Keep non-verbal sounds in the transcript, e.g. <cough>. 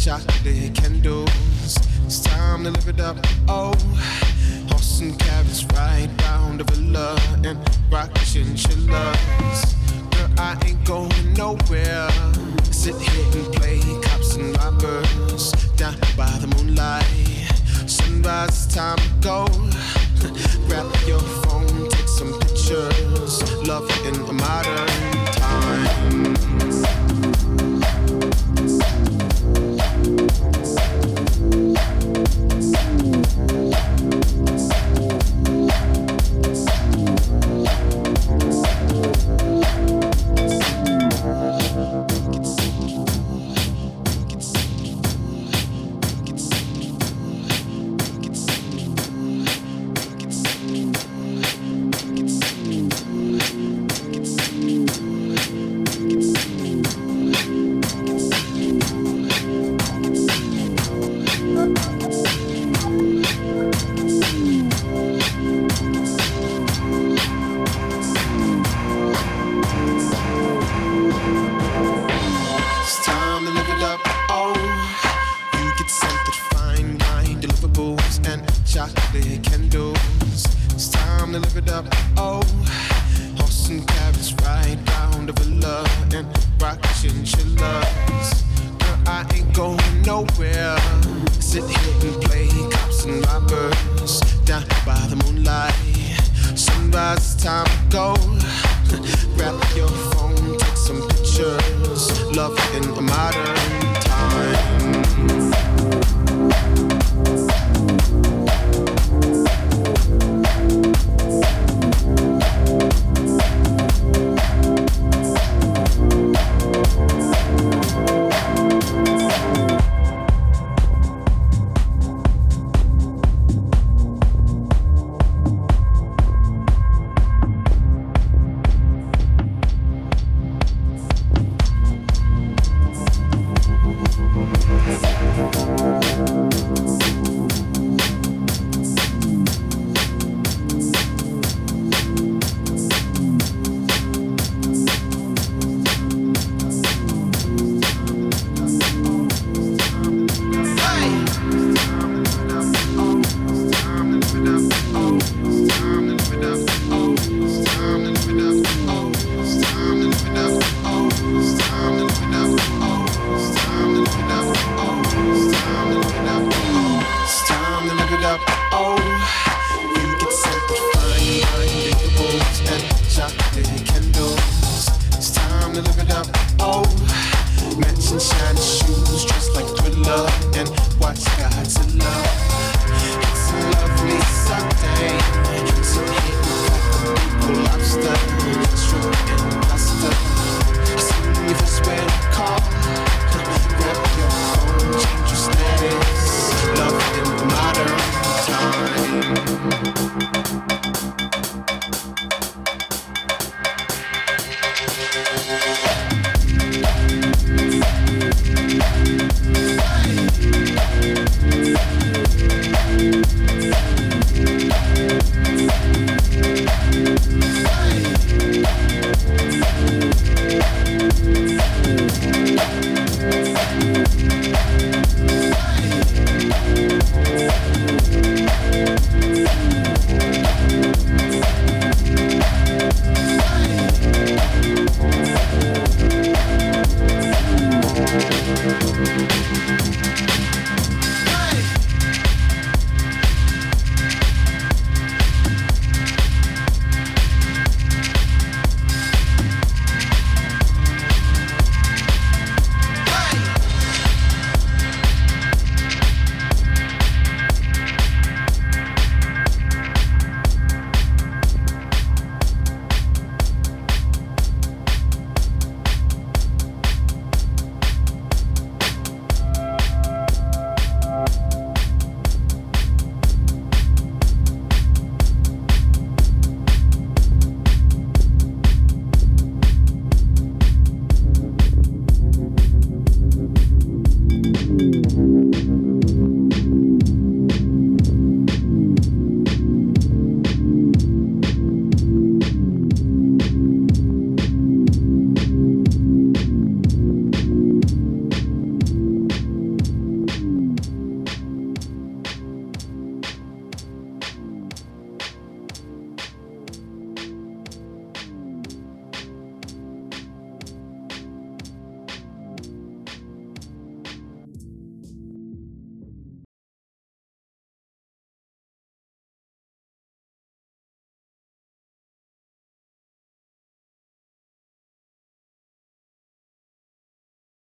chocolate candles. It's time to live it up. Oh, horse and carriage ride round the villa and rock chinchillas. Girl, I ain't going nowhere. Sit here and play cops and robbers down by the moonlight. Sunrise, time to go. <laughs> Grab your phone, take some pictures. Love in a modern time.